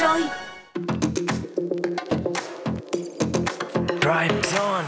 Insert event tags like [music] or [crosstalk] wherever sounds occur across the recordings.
rồi Drive Zone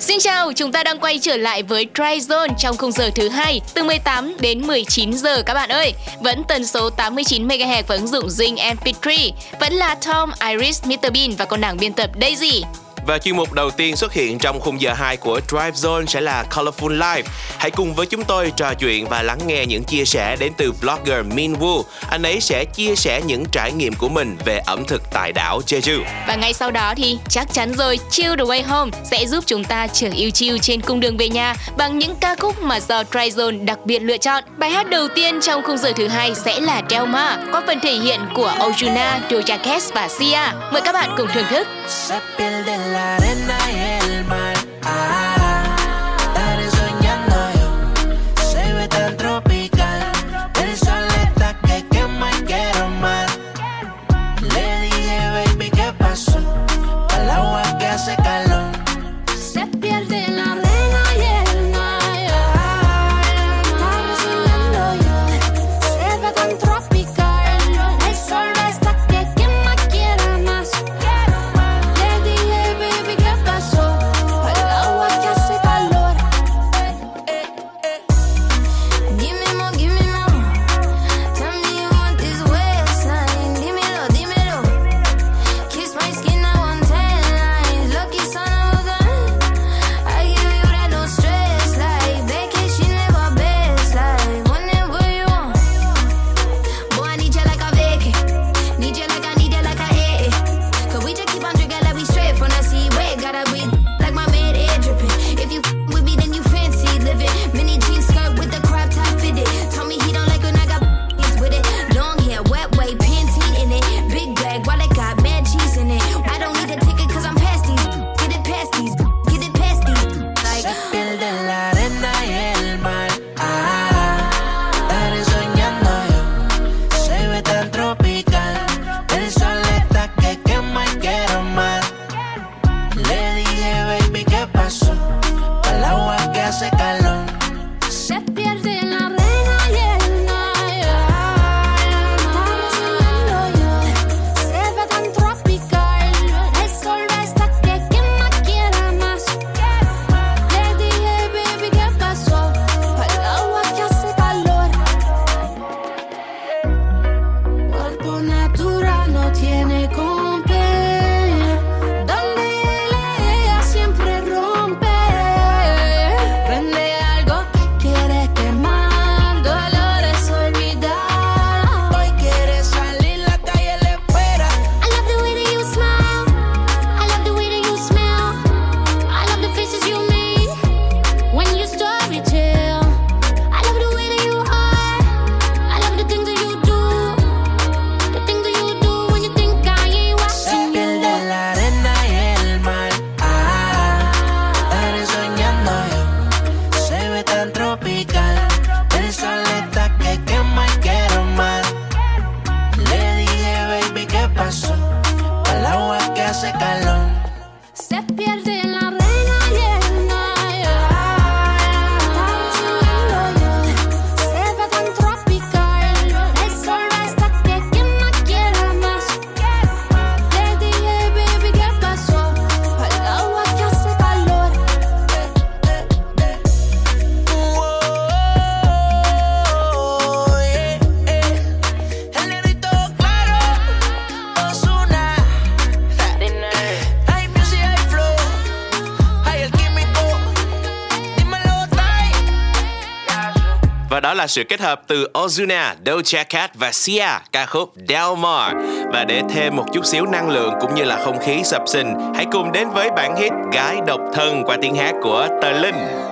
Xin chào, chúng ta đang quay trở lại với Try Zone trong khung giờ thứ hai từ 18 đến 19 giờ các bạn ơi. Vẫn tần số 89 MHz và ứng dụng Zing MP3. Vẫn là Tom, Iris, Mr Bean và con nàng biên tập Daisy. Và chuyên mục đầu tiên xuất hiện trong khung giờ 2 của Drive Zone sẽ là Colorful Life. Hãy cùng với chúng tôi trò chuyện và lắng nghe những chia sẻ đến từ blogger Min Woo. Anh ấy sẽ chia sẻ những trải nghiệm của mình về ẩm thực tại đảo Jeju. Và ngay sau đó thì chắc chắn rồi Chill the Way Home sẽ giúp chúng ta trở yêu chill trên cung đường về nhà bằng những ca khúc mà do Drive Zone đặc biệt lựa chọn. Bài hát đầu tiên trong khung giờ thứ hai sẽ là Delma, có phần thể hiện của Ojuna, Doja Cat và Sia. Mời các bạn cùng thưởng thức. la arena y el hace calor. sự kết hợp từ Ozuna, Doja Cat và Sia ca khúc Del Mar. Và để thêm một chút xíu năng lượng cũng như là không khí sập sình, hãy cùng đến với bản hit Gái độc thân qua tiếng hát của Tờ Linh.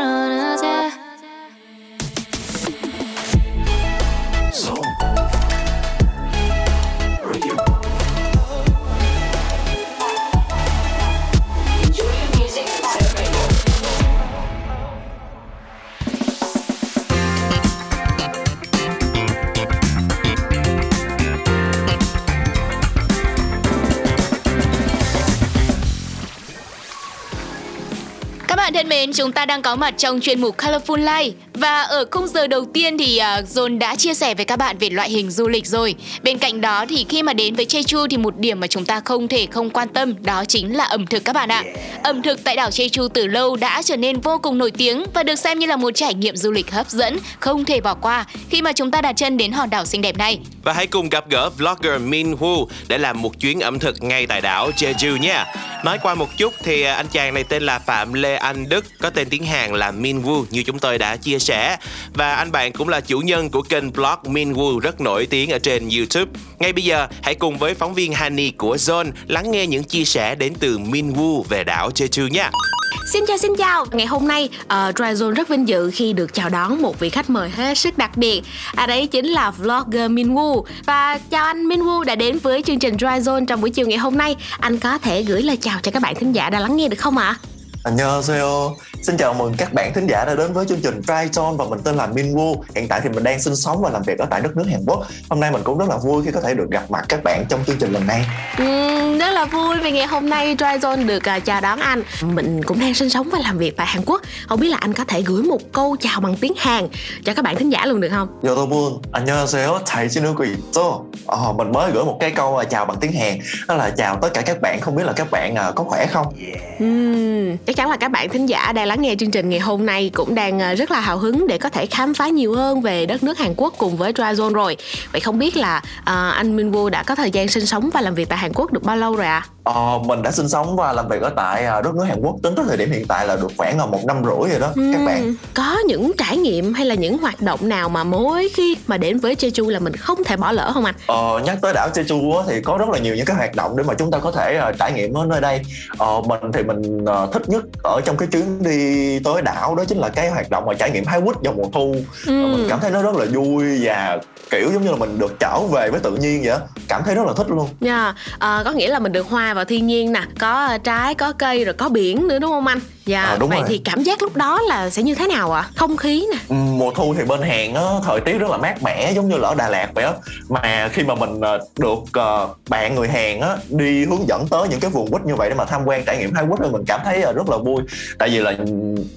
And the drinks are nên chúng ta đang có mặt trong chuyên mục Colorful Life và ở khung giờ đầu tiên thì uh, John đã chia sẻ với các bạn về loại hình du lịch rồi. Bên cạnh đó thì khi mà đến với Jeju thì một điểm mà chúng ta không thể không quan tâm đó chính là ẩm thực các bạn ạ. Ẩm thực tại đảo Jeju từ lâu đã trở nên vô cùng nổi tiếng và được xem như là một trải nghiệm du lịch hấp dẫn không thể bỏ qua khi mà chúng ta đặt chân đến hòn đảo xinh đẹp này. Và hãy cùng gặp gỡ vlogger Min Woo để làm một chuyến ẩm thực ngay tại đảo Jeju nha. Nói qua một chút thì à, anh chàng này tên là Phạm Lê Anh Đức, có tên tiếng Hàn là Min Woo như chúng tôi đã chia sẻ. Và anh bạn cũng là chủ nhân của kênh blog Min Woo rất nổi tiếng ở trên YouTube. Ngay bây giờ, hãy cùng với phóng viên Hani của Zone lắng nghe những chia sẻ đến từ Min Woo về đảo Jeju nha. Xin chào xin chào, ngày hôm nay ờ, uh, Dryzone rất vinh dự khi được chào đón một vị khách mời hết sức đặc biệt À đấy chính là vlogger Minwoo Và chào anh Minwoo đã đến với chương trình Dryzone trong buổi chiều ngày hôm nay Anh có thể gửi lời chào cho các bạn thính giả đã lắng nghe được không ạ? 안녕하세요. Xin chào mừng các bạn thính giả đã đến với chương trình Try Zone và mình tên là Min Woo. Hiện tại thì mình đang sinh sống và làm việc ở tại đất nước Hàn Quốc. Hôm nay mình cũng rất là vui khi có thể được gặp mặt các bạn trong chương trình lần này. Uhm, rất là vui vì ngày hôm nay Dryzone được uh, chào đón anh Mình cũng đang sinh sống và làm việc tại Hàn Quốc Không biết là anh có thể gửi một câu chào bằng tiếng Hàn cho các bạn thính giả luôn được không? 여러분, 안녕하세요. 잘 지내고 있죠? Ờ, mình mới gửi một cái câu à, chào bằng tiếng Hàn đó là chào tất cả các bạn không biết là các bạn à, có khỏe không Uhm, chắc chắn là các bạn thính giả đang lắng nghe chương trình ngày hôm nay cũng đang ờ, rất là hào hứng để có thể khám phá nhiều hơn về đất nước Hàn Quốc cùng với Dryzone rồi. Vậy không biết là uh, anh Minwoo đã có thời gian sinh sống và làm việc tại Hàn Quốc được bao lâu rồi ạ? À? Ờ, mình đã sinh sống và làm việc ở tại à, đất nước Hàn Quốc. Tính tới thời điểm hiện tại là được khoảng là một năm rưỡi rồi đó các bạn. Có những trải nghiệm hay là những hoạt động nào mà mỗi khi mà đến với Jeju là mình không thể bỏ lỡ không anh? Ờ, nhắc tới đảo Jeju thì có rất là nhiều những cái hoạt động để mà chúng ta có thể ờ, trải nghiệm ở nơi đây. Ờ, mình thì mình ờ, thích nhất ở trong cái chuyến đi tới đảo đó chính là cái hoạt động mà trải nghiệm hái quýt vào mùa thu. Ờ, mình cảm thấy nó rất là vui và kiểu giống như là mình được trở về với tự nhiên vậy cảm thấy rất là thích luôn. Dạ, ờ, có nghĩa là mình được hòa vào thiên nhiên nè, có ờ, trái, có cây rồi có biển nữa đúng không anh? Dạ, Ờ, đúng vậy rồi. thì cảm giác lúc đó là sẽ như thế nào ạ? Không khí nè. Ừ, mùa thu thì bên Hàn á thời tiết rất là mát mẻ giống như là ở Đà Lạt vậy á mà khi mà mình ờ, được ờ, bạn người Hàn á đi hướng dẫn tới những cái vườn quýt như vậy để mà tham quan trải nghiệm hái quýt thì mình cảm thấy rất là vui tại vì là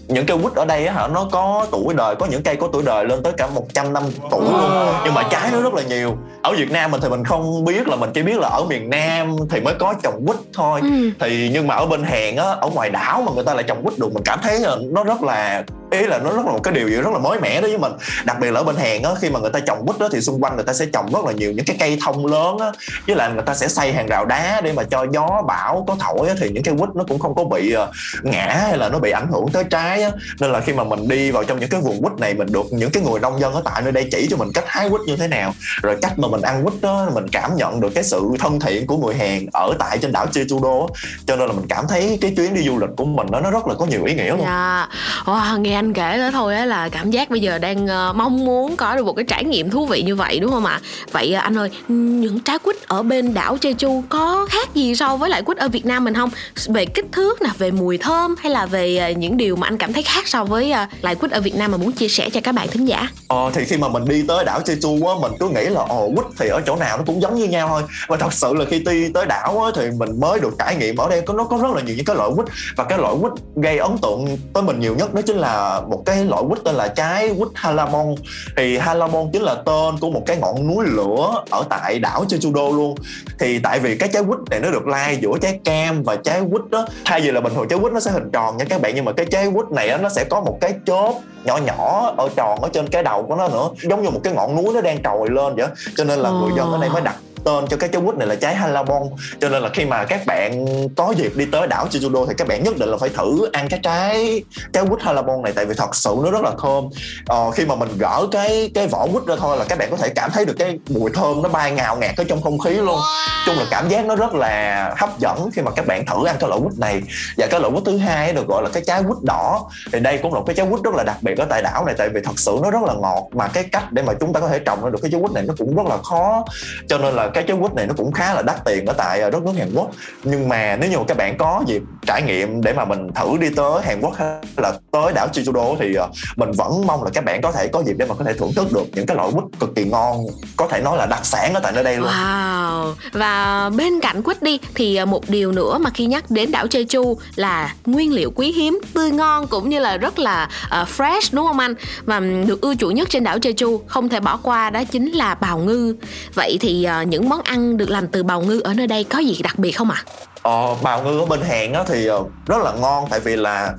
những cây quýt ở đây á hả nó có tuổi đời có những cây có tuổi đời lên tới cả 100 năm tuổi luôn nhưng mà trái nó rất là nhiều ở Việt Nam mình thì mình không biết là mình chỉ biết là ở miền Nam thì mới có trồng quýt thôi Ừ. thì nhưng mà ở bên Hàn á ở ngoài đảo mà người ta lại trồng quýt được mình cảm thấy là nó rất là ý là nó rất là một cái điều gì rất là mới mẻ đối với mình. Đặc biệt là ở bên Hàn á khi mà người ta trồng quýt đó thì xung quanh người ta sẽ trồng rất là nhiều những cái cây thông lớn á. Với lại người ta sẽ xây hàng rào đá để mà cho gió bão có thổi á, thì những cây quýt nó cũng không có bị ờ, ngã hay là nó bị ảnh hưởng tới trái á. Nên là khi mà mình đi vào trong những cái vùng quýt này mình được những cái người nông dân ở tại nơi đây chỉ cho mình cách hái quýt như thế nào rồi cách mà mình ăn quýt đó mình cảm nhận được cái sự thân thiện của người Hàn ở tại trên đảo Jeju-do cho nên là mình cảm thấy cái chuyến đi du lịch của mình đó nó rất là có nhiều ý nghĩa luôn. Yeah. wow, nghe anh kể đó thôi á là cảm giác bây giờ đang ờ, mong muốn có được một cái trải nghiệm thú vị như vậy đúng không ạ? Vậy ờ, anh ơi, những trái quýt ở bên đảo Jeju có khác gì so với lại quýt ở Việt Nam mình không? Về kích thước nè, về mùi thơm hay là về ờ, những điều mà anh cảm thấy khác so với lại quýt ở Việt Nam mà muốn chia sẻ cho các bạn thính giả? Ờ, thì khi mà mình đi tới đảo Jeju á mình cứ nghĩ là ồ quýt thì ở chỗ nào nó cũng giống như nhau thôi và thật sự là khi đi tới đảo á thì mình mới được trải nghiệm ở đây có nó có rất là nhiều những cái loại quýt và cái loại quýt gây ấn tượng tới mình nhiều nhất đó chính là một cái loại quýt tên là trái quýt Halabon thì Halabon chính là tên của một cái ngọn núi lửa ở tại đảo Jeju-do luôn. Thì tại vì cái trái quýt này nó được lai giữa trái cam và trái quýt đó, thay vì là bình thường trái quýt nó sẽ hình tròn nha các bạn, nhưng mà cái trái quýt này nó sẽ có một cái chốt nhỏ nhỏ ở tròn ở trên cái đầu của nó nữa, giống như một cái ngọn núi nó đang trồi lên vậy cho nên là người dân ở đây mới đặt tên cho cái trái quýt này là trái halabon. Cho nên là khi mà các bạn có dịp đi tới đảo Jeju thì các bạn nhất định là phải thử ăn cái trái trái quýt halabon này tại vì thật sự nó rất là thơm. Ờ, khi mà mình gỡ cái cái vỏ quýt ra thôi là các bạn có thể cảm thấy được cái mùi thơm nó bay ngào ngạt ở trong không khí luôn. Chung là cảm giác nó rất là hấp dẫn khi mà các bạn thử ăn cái loại quýt này. Và cái loại quýt thứ hai được gọi là cái trái quýt đỏ. Thì đây cũng là một cái trái quýt rất là đặc biệt ở tại đảo này tại vì thật sự nó rất là ngọt. Mà cái cách để mà chúng ta có thể trồng ra được cái trái quýt này nó cũng rất là khó. Cho nên là cái trái quýt này nó cũng khá là đắt tiền ở tại ờ, đất nước Hàn Quốc. Nhưng mà nếu như các bạn có dịp trải nghiệm để mà mình thử đi tới Hàn Quốc hay là tới đảo Jeju đô thì ờ, mình vẫn mong là các bạn có thể có dịp để mà có thể thưởng thức được những cái loại quýt cực kỳ ngon có thể nói là đặc sản ở tại nơi đây luôn. Wow. Và bên cạnh quýt đi Thì ờ, một điều nữa mà khi nhắc đến đảo Jeju Là nguyên liệu quý hiếm, tươi ngon Cũng như là rất là fresh đúng không anh? Và được ưa chuộng nhất trên đảo Jeju Không thể bỏ qua đó chính là bào ngư. Vậy thì những món ăn được làm từ bào ngư ở nơi đây có gì đặc biệt không ạ? Ờ, bào ngư ở bên Hàn á thì ờ, rất là ngon tại vì là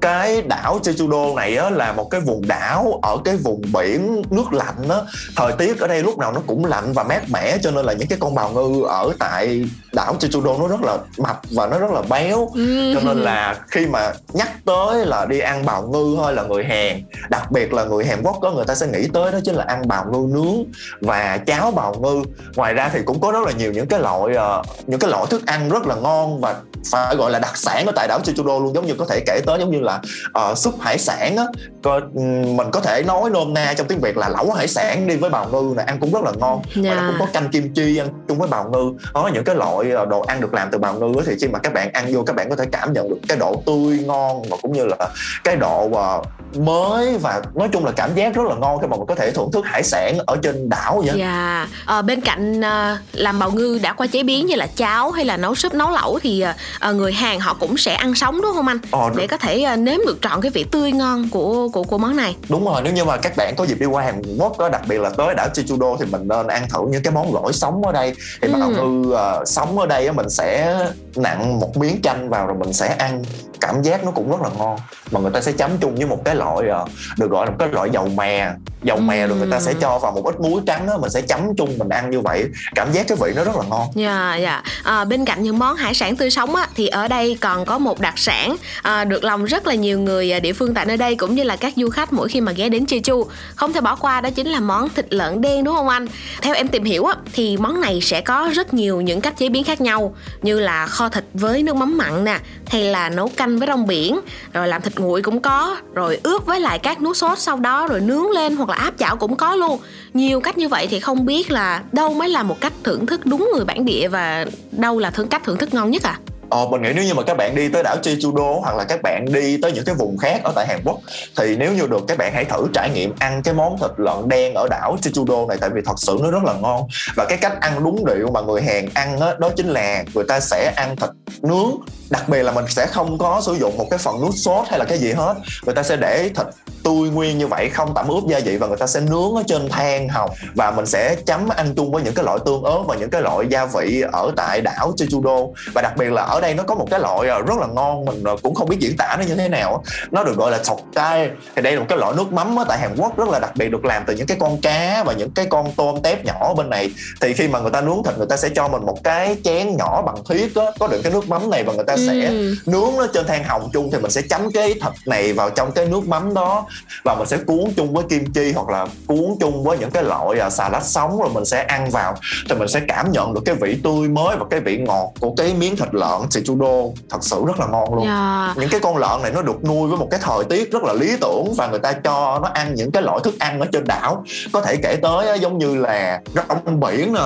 cái đảo Jeju-do này á là một cái vùng đảo ở cái vùng biển nước lạnh á thời tiết ở đây lúc nào nó cũng lạnh và mát mẻ cho nên là những cái con bào ngư ở tại đảo Jeju-do nó rất là mập và nó rất là béo. Cho nên là khi mà nhắc tới là đi ăn bào ngư thôi là người Hàn đặc biệt là người Hàn Quốc có người ta sẽ nghĩ tới đó chính là ăn bào ngư nướng và cháo bào ngư. Ngoài ra thì cũng có rất là nhiều những cái loại ờ, những cái loại thức ăn rất là ngon và phải gọi là đặc sản ở tại đảo Jeju-do luôn. Giống như có thể kể tới giống như là ờ, súp hải sản á. Có, ừm, mình có thể nói nôm na trong tiếng Việt là lẩu hải sản đi với bào ngư này ăn cũng rất là ngon. Và Dạ. nó cũng có canh kim chi ăn chung với bào ngư. Đó những cái loại ờ, đồ ăn được làm từ bào ngư thì khi mà các bạn ăn vô các bạn có thể cảm nhận được cái độ tươi ngon và cũng như là cái độ ờ, mới và nói chung là cảm giác rất là ngon khi mà mình có thể thưởng thức hải sản ở trên đảo vậy Dạ, Ờ, bên cạnh ờ, làm bào ngư đã qua chế biến như là cháo hay là nấu súp nấu lẩu thì ờ, người Hàn họ cũng sẽ ăn sống đúng không anh? Ờ, Để có thể ờ, nếm được trọn cái vị tươi ngon của của của món này. đúng rồi nếu như mà các bạn có dịp đi qua Hàn Quốc đó, đặc biệt là tới đảo Jeju-do thì mình nên ăn thử những cái món gỏi sống ở đây thì Ừ. bào ngư ờ, sống ở đây á, mình sẽ nặng một miếng chanh vào rồi mình sẽ ăn cảm giác nó cũng rất là ngon mà người ta sẽ chấm chung với một cái loại ờ, được gọi là một cái loại dầu mè dầu mè rồi người ta sẽ cho vào một ít muối trắng á mình sẽ chấm chung mình ăn như vậy cảm giác cái vị nó rất là ngon Dạ, dạ. À, bên cạnh những món hải sản tươi sống á, thì ở đây còn có một đặc sản à, được lòng rất là nhiều người địa phương tại nơi đây cũng như là các du khách mỗi khi mà ghé đến Jeju. Không thể bỏ qua đó chính là món thịt lợn đen đúng không anh? Theo em tìm hiểu á, thì món này sẽ có rất nhiều những cách chế biến khác nhau như là kho thịt với nước mắm mặn nè, hay là nấu canh với rong biển, rồi làm thịt nguội cũng có, rồi ướp với lại các nước sốt sau đó rồi nướng lên hoặc là áp chảo cũng có luôn. Nhiều cách như vậy thì không biết là đâu mới là một cách thưởng thức đúng người bản địa và đâu là thưởng cách thưởng thức ngon nhất à? Ờ, mình nghĩ nếu như mà các bạn đi tới đảo Jeju-do hoặc là các bạn đi tới những cái vùng khác ở tại Hàn Quốc thì nếu như được các bạn hãy thử trải nghiệm ăn cái món thịt lợn đen ở đảo Jeju-do này tại vì thật sự nó rất là ngon. Và cái cách ăn đúng điệu mà người Hàn ăn đó, đó chính là người ta sẽ ăn thịt nướng. Đặc biệt là mình sẽ không có sử dụng một cái phần nước sốt hay là cái gì hết. Người ta sẽ để thịt tươi nguyên như vậy không tẩm ướp gia vị và người ta sẽ nướng ở trên than hồng. Và mình sẽ chấm ăn chung với những cái loại tương ớt và những cái loại gia vị ở tại đảo Jeju-do. Và đặc biệt là ở đây nó có một cái loại ờ, rất là ngon mình ờ, cũng không biết diễn tả nó như thế nào nó được gọi là sọc cay. Thì đây là một cái loại nước mắm ở tại Hàn Quốc rất là đặc biệt được làm từ những cái con cá và những cái con tôm tép nhỏ bên này. Thì khi mà người ta nướng thịt người ta sẽ cho mình một cái chén nhỏ bằng thiết á, có đựng cái nước mắm này và người ta sẽ Ừ. nướng nó trên than hồng chung thì mình sẽ chấm cái thịt này vào trong cái nước mắm đó và mình sẽ cuốn chung với kim chi hoặc là cuốn chung với những cái loại à, xà lách sống rồi mình sẽ ăn vào. Thì mình sẽ cảm nhận được cái vị tươi mới và cái vị ngọt của cái miếng thịt lợn Jeju-do thật sự rất là ngon luôn. Dạ. những cái con lợn này nó được nuôi với một cái thời tiết rất là lý tưởng và người ta cho nó ăn những cái loại thức ăn ở trên đảo. Có thể kể tới giống như là rong biển nè.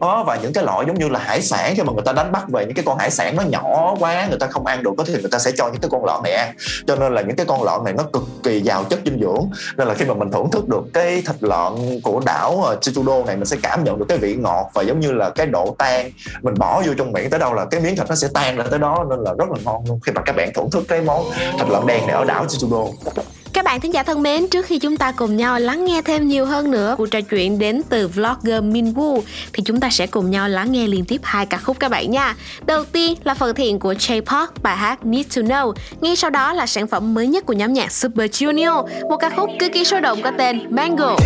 Đó, và những cái loại giống như là hải sản khi mà người ta đánh bắt về những cái con hải sản nó nhỏ quá người ta không ăn được có thì người ta sẽ cho những cái con lợn này ăn. Cho nên là những cái con lợn này nó cực kỳ giàu chất dinh dưỡng. Nên là khi mà mình thưởng thức được cái thịt lợn của đảo ờ, Jeju-do này mình sẽ cảm nhận được cái vị ngọt và giống như là cái độ tan. Mình bỏ vô trong miệng tới đâu là cái miếng thịt nó sẽ tan ra tới đó nên là rất là ngon luôn khi mà các bạn thưởng thức cái món thịt lợn đen này ở đảo Jeju-do Các bạn thính giả thân mến, trước khi chúng ta cùng nhau lắng nghe thêm nhiều hơn nữa cuộc trò chuyện đến từ vlogger Minwoo thì chúng ta sẽ cùng nhau lắng nghe liên tiếp hai ca khúc các bạn nha. Đầu tiên là phần thiện của J-pop bài hát Need to Know. Ngay sau đó là sản phẩm mới nhất của nhóm nhạc Super Junior, một ca khúc cực kỳ sôi động có tên Mango.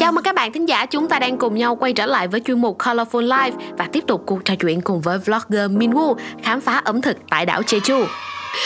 Chào mừng các bạn thính giả, chúng ta đang cùng nhau quay trở lại với chuyên mục Colorful Life và tiếp tục cuộc trò chuyện cùng với vlogger Minwoo khám phá ẩm thực tại đảo Jeju.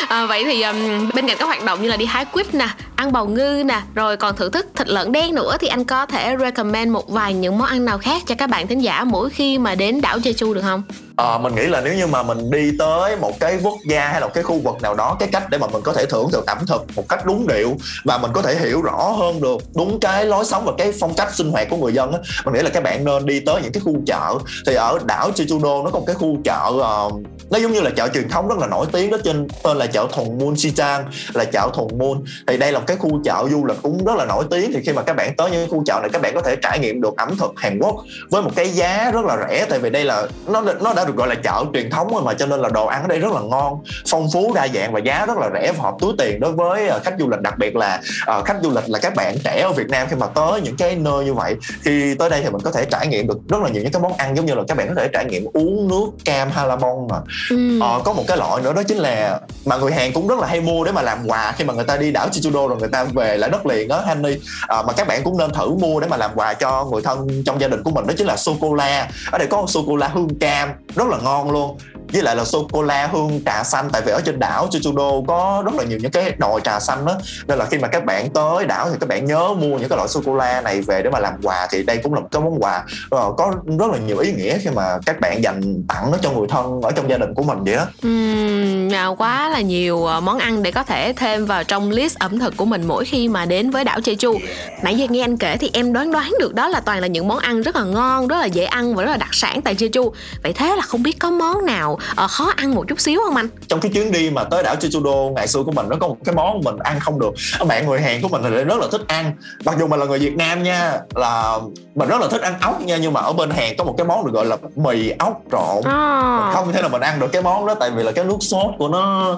À, vậy thì um, bên cạnh các hoạt động như là đi hái quýt nè, ăn bào ngư nè, rồi còn thưởng thức thịt lợn đen nữa thì anh có thể recommend một vài những món ăn nào khác cho các bạn thính giả mỗi khi mà đến đảo Jeju được không? À, mình nghĩ là nếu như mà mình đi tới một cái quốc gia hay là một cái khu vực nào đó cái cách để mà mình có thể thưởng thức ẩm thực một cách đúng điệu và mình có thể hiểu rõ hơn được đúng cái lối sống và cái phong cách sinh hoạt của người dân á mình nghĩ là các bạn nên đi tới những cái khu chợ thì ở đảo Jeju-do nó có một cái khu chợ uh, nó giống như là chợ truyền thống rất là nổi tiếng đó trên tên là chợ Thùng Moon Sichang là chợ Thùng Moon thì đây là một cái khu chợ du lịch cũng rất là nổi tiếng. Thì khi mà các bạn tới những khu chợ này các bạn có thể trải nghiệm được ẩm thực Hàn Quốc với một cái giá rất là rẻ. Tại vì đây là nó nó đã được gọi là chợ truyền thống rồi mà cho nên là đồ ăn ở đây rất là ngon phong phú đa dạng và giá rất là rẻ và hợp túi tiền đối với ờ, khách du lịch đặc biệt là ờ, khách du lịch là các bạn trẻ ở Việt Nam khi mà tới những cái nơi như vậy. Khi tới đây thì mình có thể trải nghiệm được rất là nhiều những cái món ăn giống như là các bạn có thể trải nghiệm uống nước cam halabon mà. Ừ. Ờ, có một cái loại nữa đó chính là mà người Hàn cũng rất là hay mua để mà làm quà khi mà người ta đi đảo Jeju-do rồi người ta về lại đất liền đó honey. à, mà các bạn cũng nên thử mua để mà làm quà cho người thân trong gia đình của mình đó chính là sô cô la ở đây có sô cô la hương cam rất là ngon luôn với lại là sô cô la hương trà xanh tại vì ở trên đảo Jeju-do có rất là nhiều những cái đồi trà xanh đó nên là khi mà các bạn tới đảo thì các bạn nhớ mua những cái loại sô cô la này về để mà làm quà thì đây cũng là một cái món quà ờ, có rất là nhiều ý nghĩa khi mà các bạn dành tặng nó cho người thân ở trong gia đình của mình vậy đó à, quá là nhiều à, món ăn để có thể thêm vào trong list ẩm thực của mình mỗi khi mà đến với đảo Jeju. Nãy giờ nghe anh kể thì em đoán đoán được đó là toàn là những món ăn rất là ngon, rất là dễ ăn và rất là đặc sản tại Jeju. Vậy thế là không biết có món nào ờ, khó ăn một chút xíu không anh? trong cái chuyến đi mà tới đảo Jeju-do ngày xưa của mình nó có một cái món mình ăn không được bạn người Hàn của mình thì rất là thích ăn mặc dù mình là người Việt Nam nha là mình rất là thích ăn ốc nha nhưng mà ở bên Hàn có một cái món được gọi là mì ốc trộn À. không thể nào mình ăn được cái món đó tại vì là cái nước sốt của nó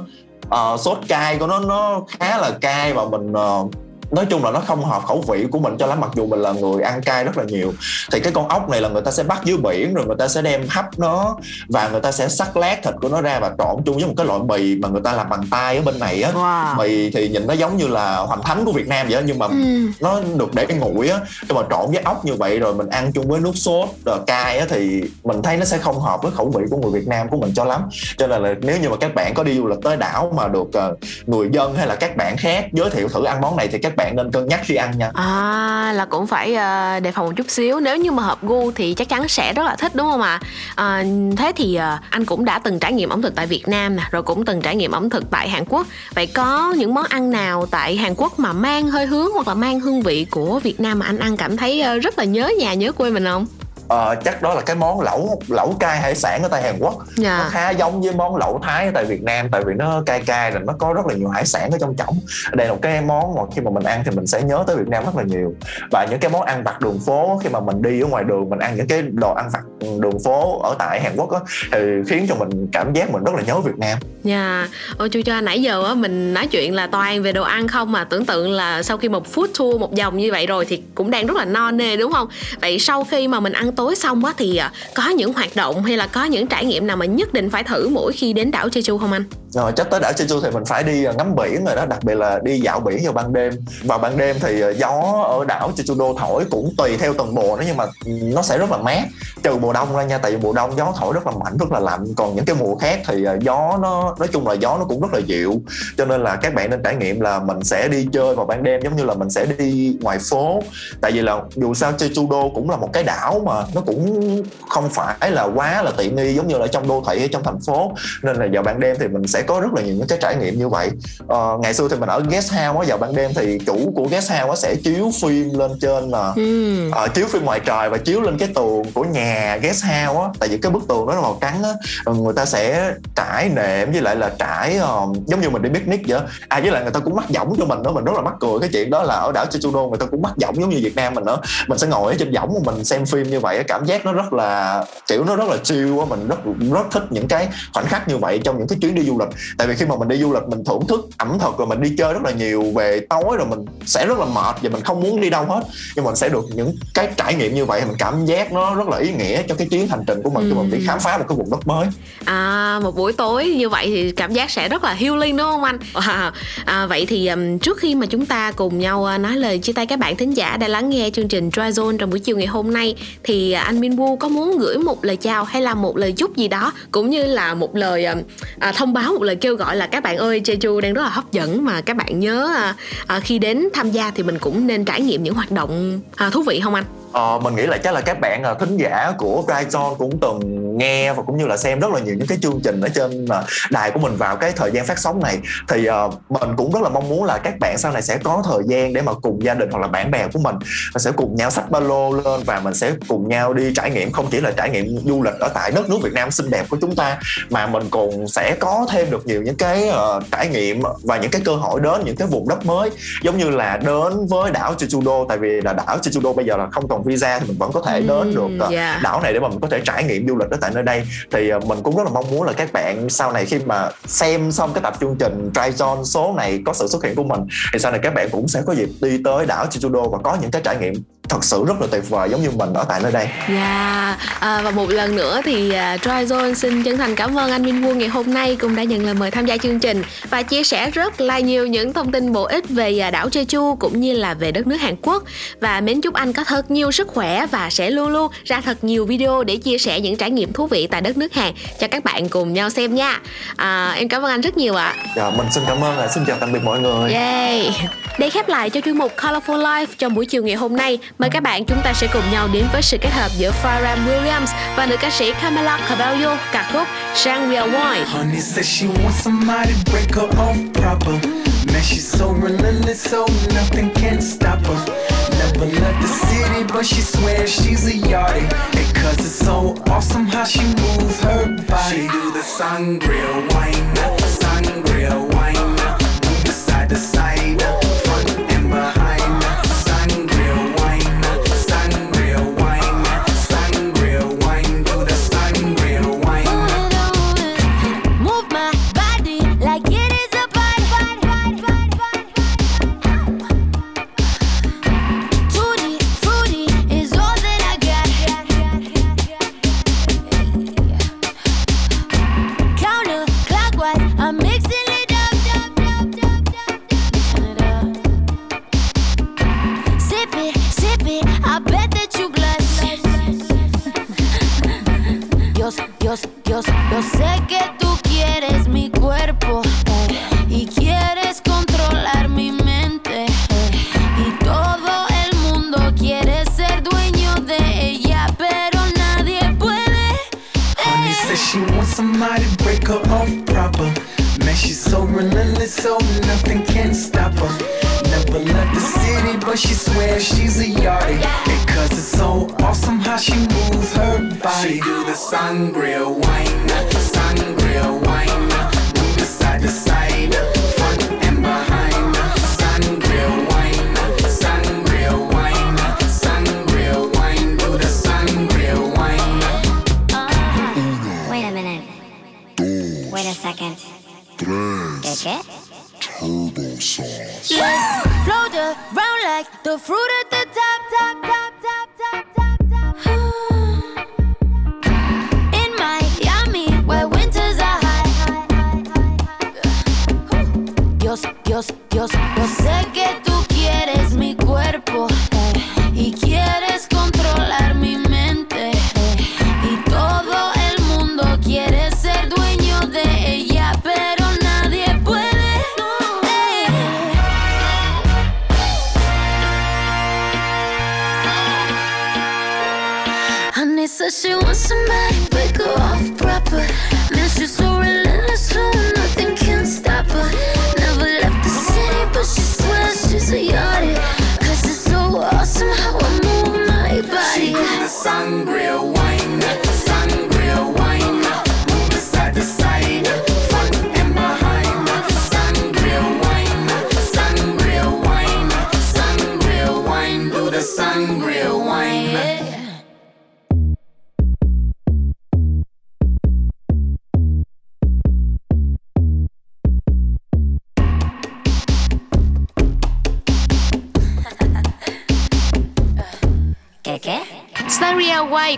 ờ, sốt cay của nó nó khá là cay và mình ờ, nói chung là nó không hợp khẩu vị của mình cho lắm mặc dù mình là người ăn cay rất là nhiều thì cái con ốc này là người ta sẽ bắt dưới biển rồi người ta sẽ đem hấp nó và người ta sẽ sắc lát thịt của nó ra và trộn chung với một cái loại mì mà người ta làm bằng tay ở bên này á Wow. mì thì nhìn nó giống như là hoành thánh của Việt Nam vậy đó, nhưng mà Ừm. nó được để nguội á nhưng mà trộn với ốc như vậy rồi mình ăn chung với nước sốt rồi cay á thì mình thấy nó sẽ không hợp với khẩu vị của người Việt Nam của mình cho lắm cho nên là nếu như mà các bạn có đi du lịch tới đảo mà được ờ, người dân hay là các bạn khác giới thiệu thử ăn món này thì các bạn nên cân nhắc khi ăn nha À là cũng phải uh, đề phòng một chút xíu Nếu như mà hợp gu thì chắc chắn sẽ rất là thích đúng không ạ? À, thế thì uh, anh cũng đã từng trải nghiệm ẩm thực tại Việt Nam nè Rồi cũng từng trải nghiệm ẩm thực tại Hàn Quốc Vậy có những món ăn nào tại Hàn Quốc mà mang hơi hướng hoặc là mang hương vị của Việt Nam mà anh ăn cảm thấy uh, rất là nhớ nhà nhớ quê mình không? Ờ, chắc đó là cái món lẩu lẩu cay hải sản ở tại Hàn Quốc. Dạ. nó khá giống với món lẩu Thái ở tại Việt Nam tại vì nó cay cay rồi nó có rất là nhiều hải sản ở trong trọng đây là một cái món mà khi mà mình ăn thì mình sẽ nhớ tới Việt Nam rất là nhiều. Và những cái món ăn vặt đường phố khi mà mình đi ở ngoài đường mình ăn những cái đồ ăn vặt đường phố ở tại Hàn Quốc á thì khiến cho mình cảm giác mình rất là nhớ Việt Nam Dạ, ôi chú cho nãy giờ á mình nói chuyện là toàn về đồ ăn không mà tưởng tượng là sau khi một food tour một vòng như vậy rồi thì cũng đang rất là no nê đúng không? Vậy sau khi mà mình ăn tối xong á thì à, có những hoạt động hay là có những trải nghiệm nào mà nhất định phải thử mỗi khi đến đảo Jeju không anh? Rồi chắc tới đảo Jeju thì mình phải đi ờ, ngắm biển rồi đó, đặc biệt là đi dạo biển vào ban đêm. Vào ban đêm thì ờ, gió ở đảo Jeju thổi cũng tùy theo từng mùa đó, nhưng mà nó sẽ rất là mát. Trừ mùa đông ra nha, tại vì mùa đông gió thổi rất là mạnh, rất là lạnh. Còn những cái mùa khác thì gió nó, nói chung là gió nó cũng rất là dịu. Cho nên là các bạn nên trải nghiệm là mình sẽ đi chơi vào ban đêm, giống như là mình sẽ đi ngoài phố. Tại vì là dù sao Jeju cũng là một cái đảo mà nó cũng không phải là quá là tiện nghi, giống như là trong đô thị hay trong thành phố. Nên là vào ban đêm thì mình sẽ có rất là nhiều những cái trải nghiệm như vậy. Ờ, ngày xưa thì mình ở guest house á vào ban đêm thì chủ của guest house á sẽ chiếu phim lên trên là Ừ. ờ, chiếu phim ngoài trời và chiếu lên cái tường của nhà guest house á. Tại vì cái bức tường đó là màu trắng á rồi người ta sẽ trải nệm với lại là trải ờ, giống như mình đi picnic vậy à với lại người ta cũng mắc võng cho mình đó mình rất là mắc cười cái chuyện đó là ở đảo Jeju người ta cũng mắc võng giống như Việt Nam mình đó mình sẽ ngồi ở trên võng mà mình xem phim như vậy cảm giác nó rất là kiểu nó rất là chill á. Mình rất rất thích những cái khoảnh khắc như vậy trong những cái chuyến đi du lịch tại vì khi mà mình đi du lịch mình thưởng thức ẩm thực rồi mình đi chơi rất là nhiều về tối rồi mình sẽ rất là mệt và mình không muốn đi đâu hết nhưng mình sẽ được những cái trải nghiệm như vậy mình cảm giác nó rất là ý nghĩa cho cái chuyến hành trình của mình khi mình đi khám phá một cái vùng đất mới À, một buổi tối như vậy thì cảm giác sẽ rất là healing đúng không anh? [laughs] À, à, vậy thì um, trước khi mà chúng ta cùng nhau uh, nói lời chia tay các bạn thính giả đã lắng nghe chương trình Dry Zone trong buổi chiều ngày hôm nay thì uh, anh Minh Wu có muốn gửi một lời chào hay là một lời chúc gì đó cũng như là một lời um, à, thông báo một lời kêu gọi là các bạn ơi Jeju đang rất là hấp dẫn mà các bạn nhớ à, à, khi đến tham gia thì mình cũng nên trải nghiệm những hoạt động à, thú vị không anh? Ờ, mình nghĩ là chắc là các bạn uh, thính giả của Brighton cũng từng nghe và cũng như là xem rất là nhiều những cái chương trình ở trên uh, đài của mình vào cái thời gian phát sóng này thì uh, mình cũng rất là mong muốn là các bạn sau này sẽ có thời gian để mà cùng gia đình hoặc là bạn bè của mình và sẽ cùng nhau xách ba lô lên và mình sẽ cùng nhau đi trải nghiệm không chỉ là trải nghiệm du lịch ở tại đất nước Việt Nam xinh đẹp của chúng ta mà mình còn sẽ có thêm được nhiều những cái uh, trải nghiệm và những cái cơ hội đến những cái vùng đất mới giống như là đến với đảo Jeju-do tại vì là đảo Jeju-do bây giờ là không còn visa thì mình vẫn có thể đến được uh, yeah. đảo này để mà mình có thể trải nghiệm du lịch ở tại nơi đây. Thì ờ, mình cũng rất là mong muốn là các bạn sau này khi mà xem xong cái tập chương trình Try Zone số này có sự xuất hiện của mình, thì sau này các bạn cũng sẽ có dịp đi tới đảo Jeju và có những cái trải nghiệm thật sự rất là tuyệt vời giống như mình ở tại nơi đây Dạ, à, và một lần nữa thì uh, Dry Zone xin chân thành cảm ơn anh Minh Vuông ngày hôm nay cũng đã nhận lời mời tham gia chương trình và chia sẻ rất là nhiều những thông tin bổ ích về à, đảo Jeju cũng như là về đất nước Hàn Quốc và mến chúc anh có thật nhiều sức khỏe và sẽ luôn luôn ra thật nhiều video để chia sẻ những trải nghiệm thú vị tại đất nước Hàn cho các bạn cùng nhau xem nha. À, em cảm ơn anh rất nhiều ạ. dạ, mình xin cảm ơn và xin chào tạm biệt mọi người Yay! Để khép lại cho chuyên mục Colorful Life trong buổi chiều ngày hôm nay, mời các bạn chúng ta sẽ cùng nhau đến với sự kết hợp giữa Pharrell Williams và nữ ca sĩ Camila Cabello ca khúc Shangri-La Wine. Honey says she wants somebody break her off proper. Man, she's so relentless, so nothing can stop her. Never left the city, but she swears she's a yardie. And cause it's so awesome how she moves her body. She do the sangria wine,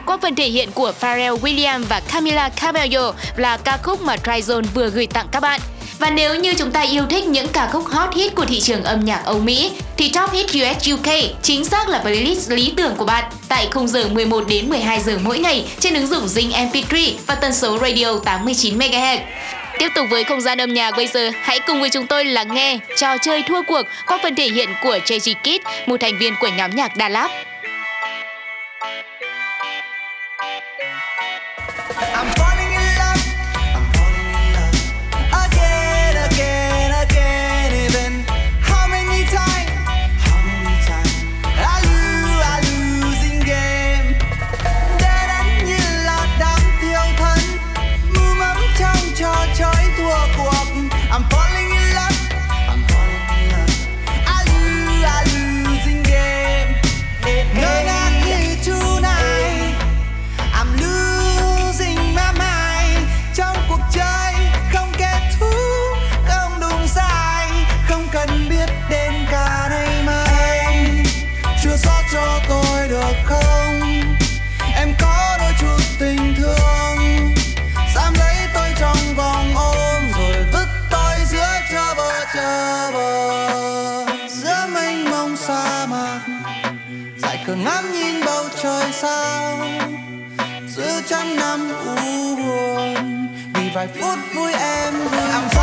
qua phần thể hiện của Pharrell Williams và Camila Cabello là ca khúc mà Tryzone vừa gửi tặng các bạn. Và nếu như chúng ta yêu thích những ca khúc hot hit của thị trường âm nhạc Âu Mỹ thì Top Hit US UK chính xác là playlist lý tưởng của bạn tại khung giờ 11 đến 12 giờ mỗi ngày trên ứng dụng Zing MP3 và tần số radio 89 MHz. Tiếp tục với không gian âm nhạc bây giờ, hãy cùng với chúng tôi lắng nghe trò chơi thua cuộc qua phần thể hiện của JG Kid, một thành viên của nhóm nhạc Đà Lạt. I'm vài phút vui em vui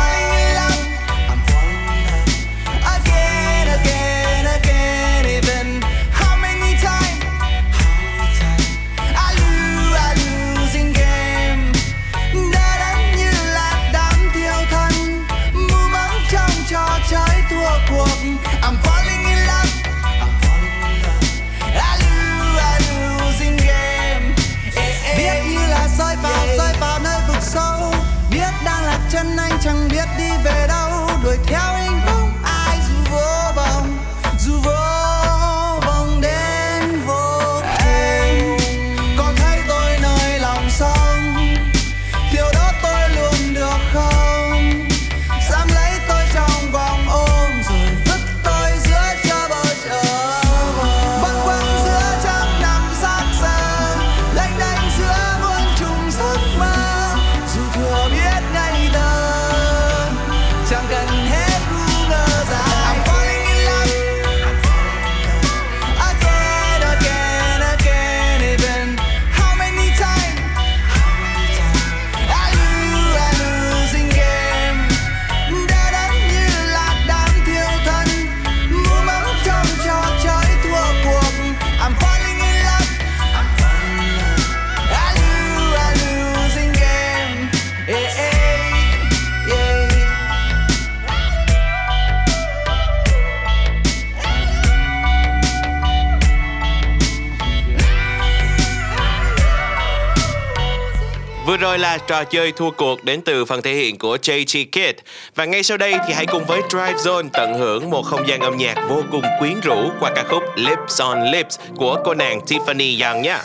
là trò chơi thua cuộc đến từ phần thể hiện của JT Kid Và ngay sau đây thì hãy cùng với Drive Zone tận hưởng một không gian âm nhạc vô cùng quyến rũ qua ca khúc Lips on Lips của cô nàng Tiffany Young nhé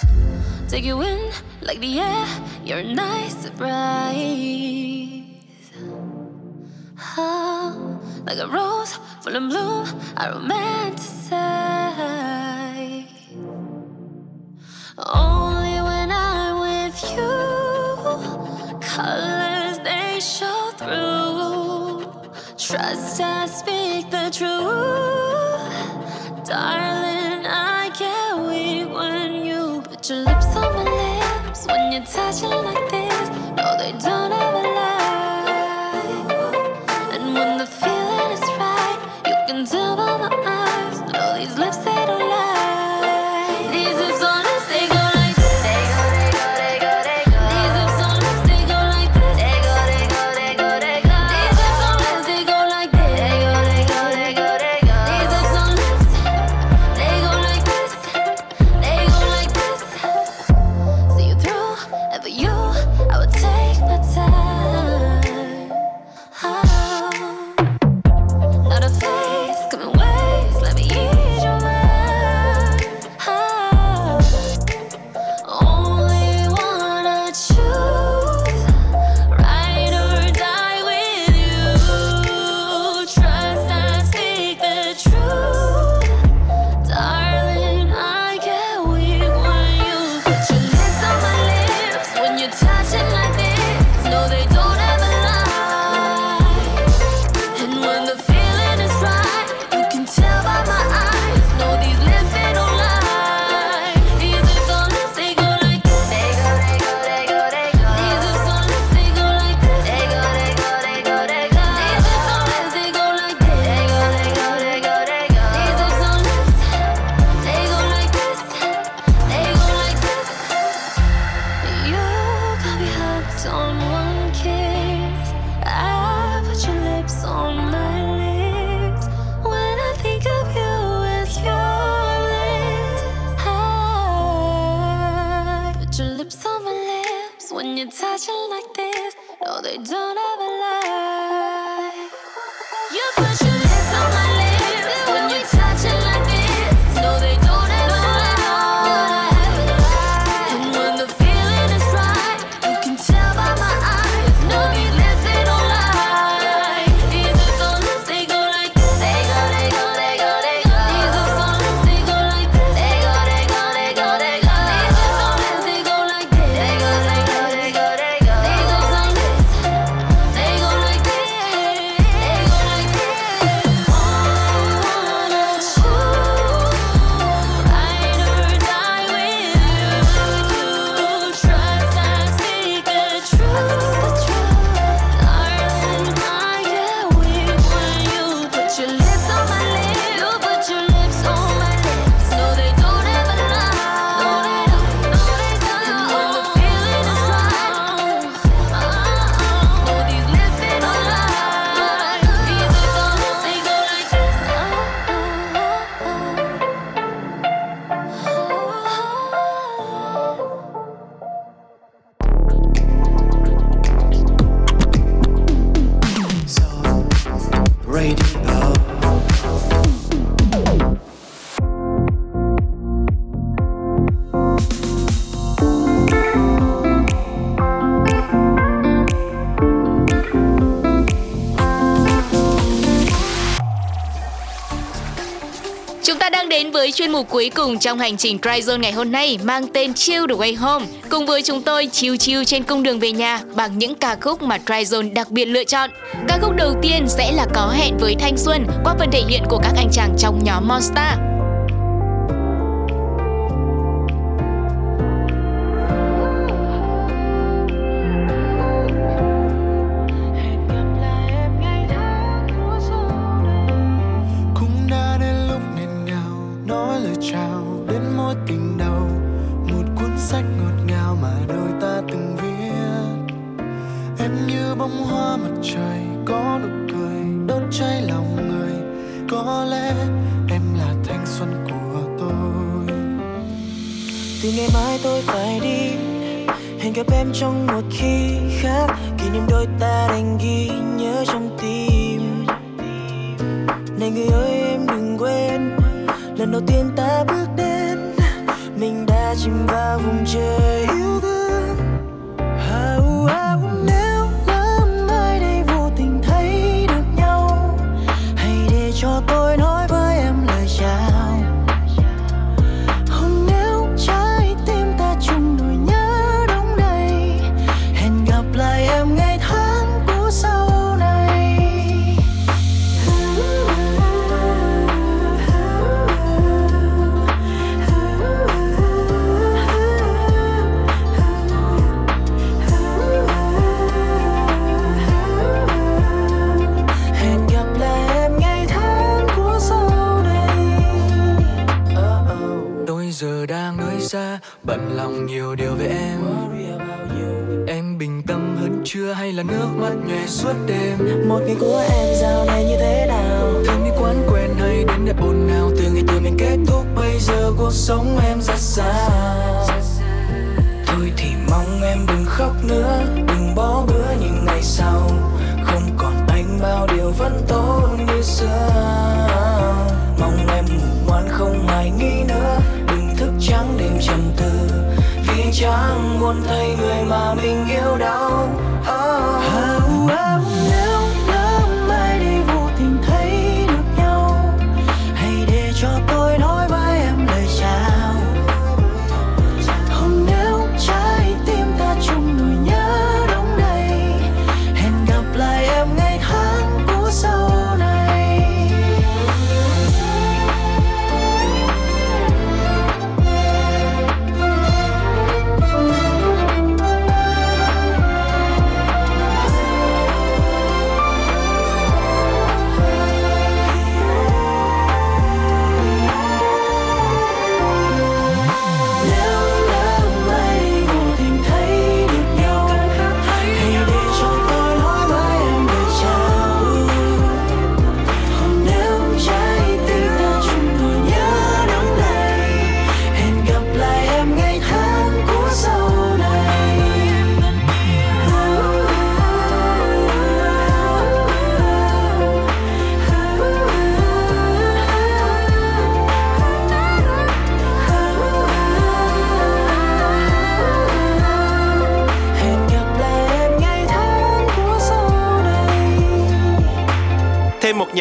Take you in like the air, you're a nice surprise. Oh, like a rose full of bloom, I romanticize. Only when I'm with you, colors they show through. Trust I speak the truth, darling. I get weak when you put your lips on my lips. When you touch it like this, no, they don't ever lie. Chuyên mục cuối cùng trong hành trình Try Zone ngày hôm nay mang tên Chill the Way Home. Cùng với chúng tôi chiêu chiêu trên cung đường về nhà bằng những ca khúc mà Try Zone đặc biệt lựa chọn. Ca khúc đầu tiên sẽ là Có hẹn với thanh xuân qua phần thể hiện của các anh chàng trong nhóm Monster.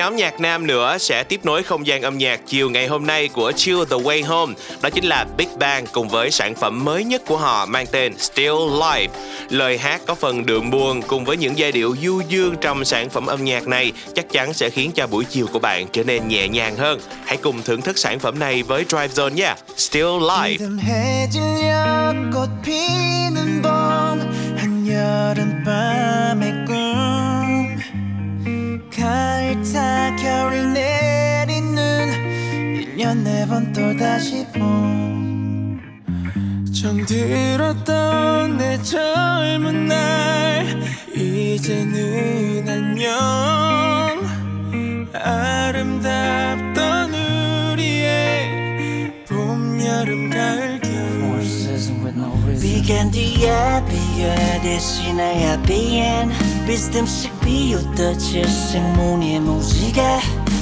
Nhóm nhạc nam nữa sẽ tiếp nối không gian âm nhạc chiều ngày hôm nay của Chill the Way Home. Đó chính là Big Bang cùng với sản phẩm mới nhất của họ mang tên Still Life. Lời hát có phần đượm buồn cùng với những giai điệu du dương trong sản phẩm âm nhạc này chắc chắn sẽ khiến cho buổi chiều của bạn trở nên nhẹ nhàng hơn. Hãy cùng thưởng thức sản phẩm này với Drive Zone nha. Still Life. 타 겨울 내리는 1년 네 번 또다시 봄. 정들었던 내 젊은 날 이제는 안녕 아름답던 우리의 봄 여름 가을 겨울 비간 뒤에 비에 대신에 비엔 비스듬씩 비웃듯이 생문의 무지개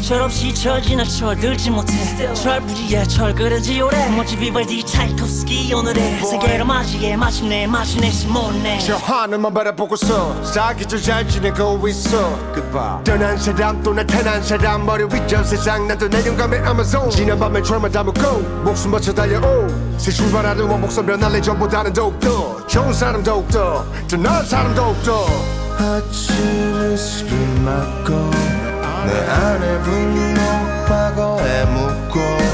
철없이 철 지나 철들지 못해. 철부지에 철 그려지 오래. 멋지 비발디 차이콥스키 오늘의 세계로 맞이해 마침내 마침내 시몬네. 저 하늘만 바라보고서 사기절 잘 지내고 있어. Goodbye. 떠난 사람 또 나타난 사람 머리 위저 세상 나도 내 영감의 아마존 지난 밤에 철만 담고 목숨 바쳐 달려오. 새 출발하는 원목선 변할래 전보다는 더욱더 좋은 사람 더욱더 더 나은 사람 더욱더 아침을 술 맞고 내 안에 분노 과거에 묻고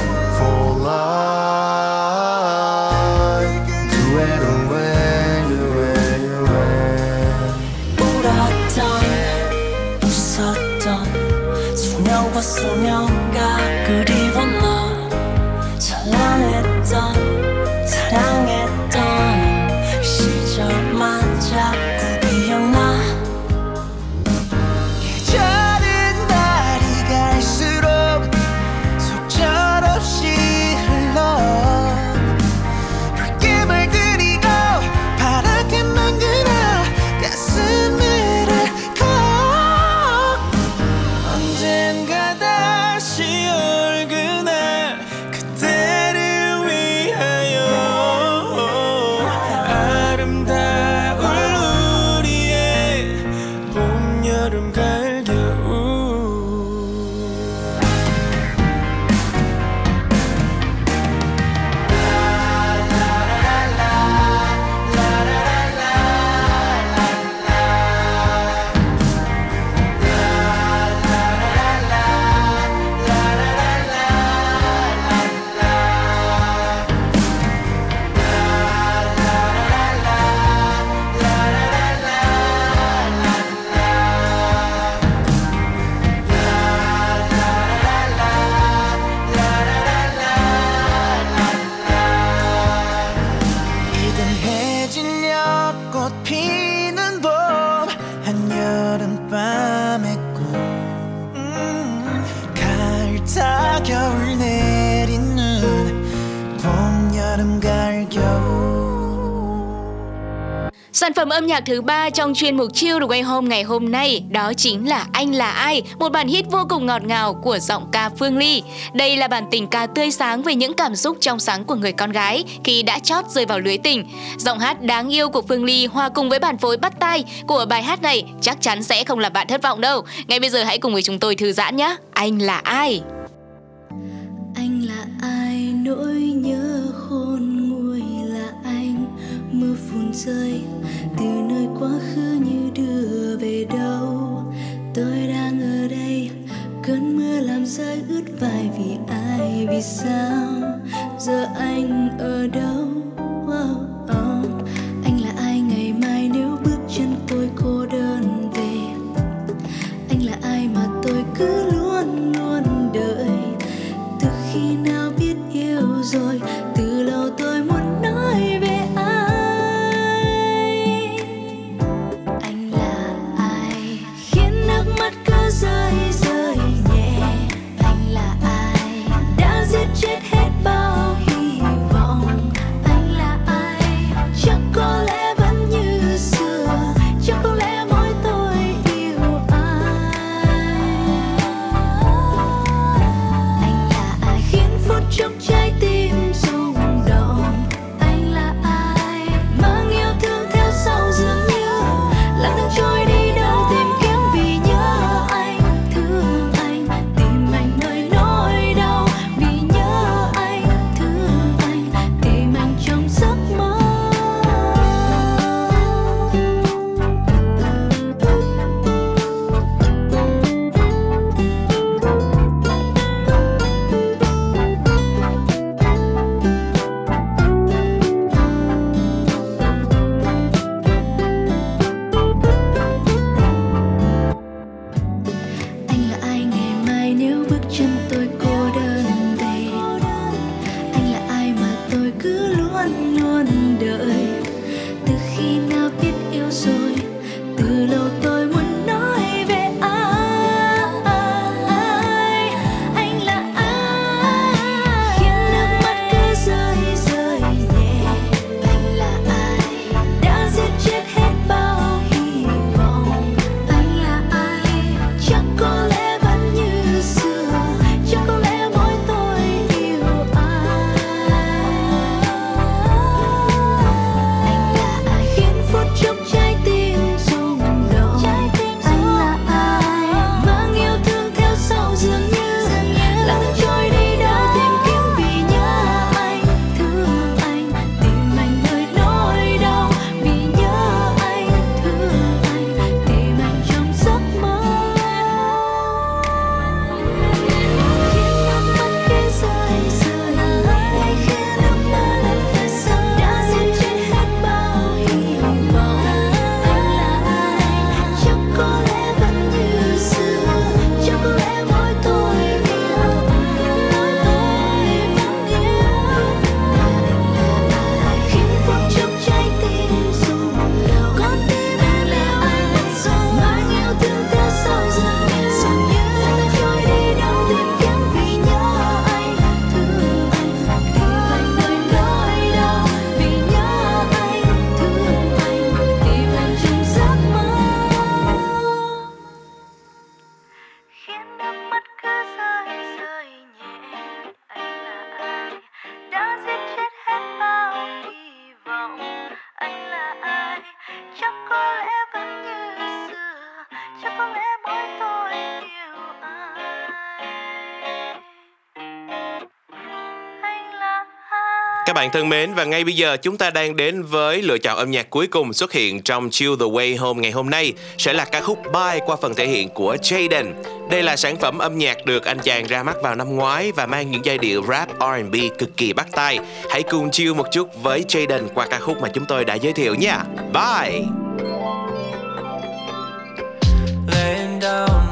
phẩm âm nhạc thứ ba trong chuyên mục Chill the Way Home ngày hôm nay đó chính là Anh là ai, một bản hit vô cùng ngọt ngào của giọng ca Phương Ly. Đây là bản tình ca tươi sáng về những cảm xúc trong sáng của người con gái khi đã chót rơi vào lưới tình. Giọng hát đáng yêu của Phương Ly hòa cùng với bản phối bắt tai của bài hát này chắc chắn sẽ không làm bạn thất vọng đâu. Ngay bây giờ hãy cùng với chúng tôi thư giãn nhé. Anh là ai? Anh là ai nỗi nhớ khôn nguôi là anh mưa phùn rơi quá khứ như đưa về đâu. Tôi đang ở đây cơn mưa làm rơi ướt vai vì ai vì sao? Giờ anh ở đâu? Oh, oh. anh là ai ngày mai nếu bước chân tôi cô đơn về? Anh là ai mà tôi cứ luôn bạn thân mến, và ngay bây giờ chúng ta đang đến với lựa chọn âm nhạc cuối cùng xuất hiện trong Chill the Way Home ngày hôm nay, sẽ là ca khúc Bye qua phần thể hiện của Jaden. Đây là sản phẩm âm nhạc được anh chàng ra mắt vào năm ngoái và mang những giai điệu rap R&B cực kỳ bắt tay. Hãy cùng chill một chút với Jaden qua ca khúc mà chúng tôi đã giới thiệu nha. Bye. Laying down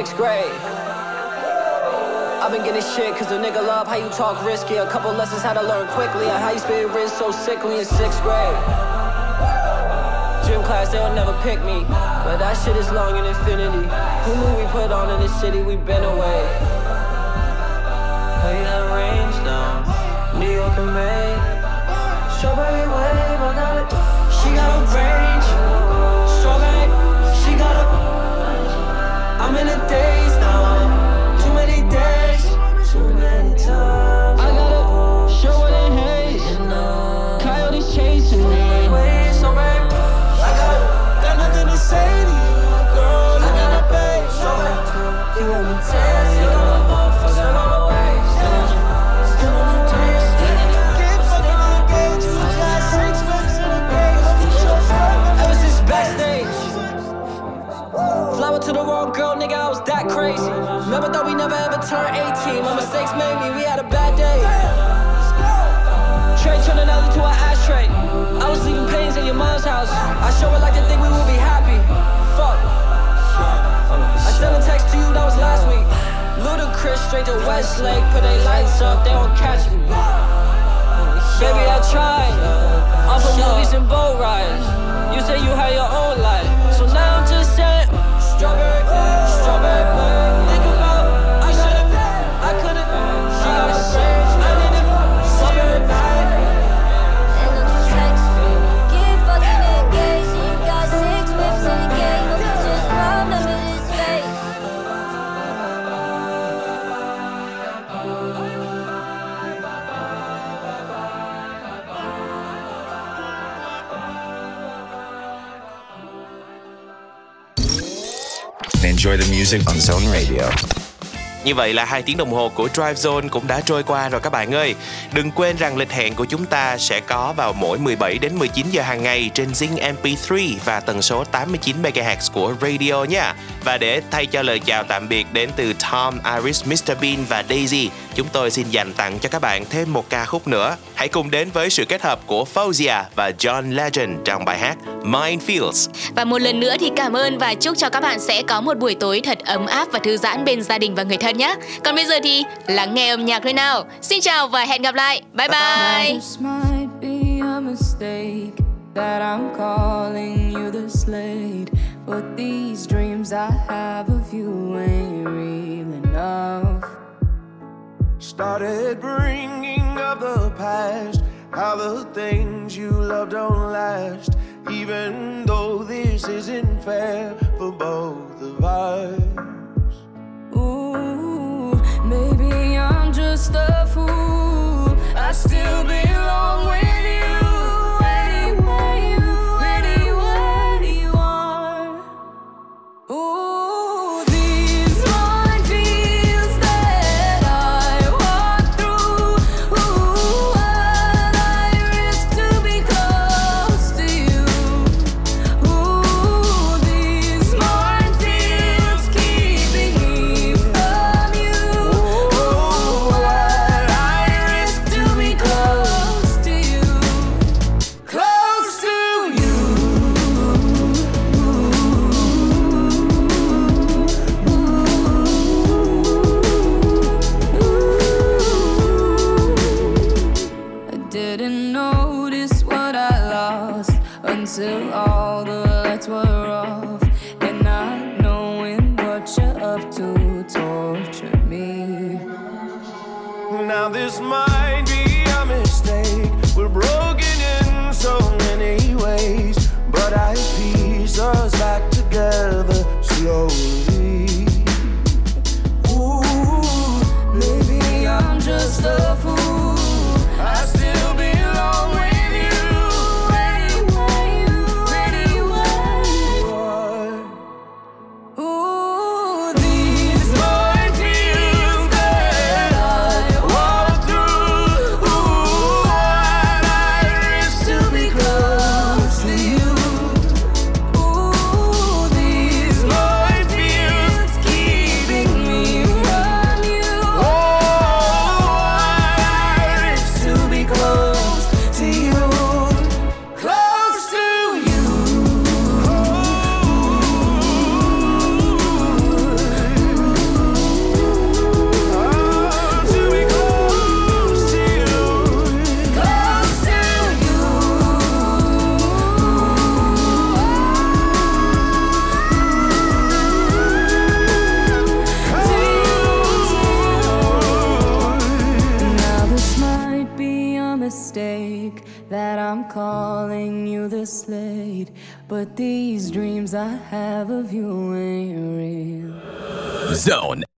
sixth grade. I've been getting shit cause a nigga love how you talk risky. A couple lessons how to learn quickly on how you spit wrist so sickly in sixth grade. Gym class, they'll never pick me. But that shit is long in infinity. Who knew we put on in this city, we been away. Hey, that range down. New York and May. Strawberry wave, I got it. She got a range. I'm in a daze now. Too many days. Too many times. I gotta show it in haze. Coyotes chasing me. Wait, so babe, I got, got nothing to say to you, girl. You got a babe. You want me to you got a motherfucker on the way. Got crazy. Remember though we never ever turned 18. My mistakes made me, we had a bad day. Trey turned another to an ashtray. I was leaving pains at your mom's house. I sure would like to think we would be happy. Fuck. I sent a text to you, that was last week. Ludacris straight to Westlake, put they lights up, they don't catch me. Baby, I tried. Off of movies and boat rides. You say you had your own life. Enjoy the music on Zone Radio. Như vậy là hai tiếng đồng hồ của Drive Zone cũng đã trôi qua rồi các bạn ơi. Đừng quên rằng lịch hẹn của chúng ta sẽ có vào mỗi 17 đến 19 giờ hàng ngày trên Zing MP3 và tần số 89 MHz của radio nha. Và để thay cho lời chào tạm biệt đến từ Tom, Iris, Mr Bean và Daisy, chúng tôi xin dành tặng cho các bạn thêm một ca khúc nữa. Hãy cùng đến với sự kết hợp của Fauzia và John Legend trong bài hát Minefields. Và một lần nữa thì cảm ơn và chúc cho các bạn sẽ có một buổi tối thật ấm áp và thư giãn bên gia đình và người thân nhé. Còn bây giờ thì lắng nghe âm nhạc thôi nào. Xin chào và hẹn gặp lại. Bye bye. A mistake that I'm calling dreams I have of you ain't real enough. Started bringing up the past, how the things you love don't last. Even though this isn't fair for both of us. Ooh, maybe I'm just a fool. I still belong with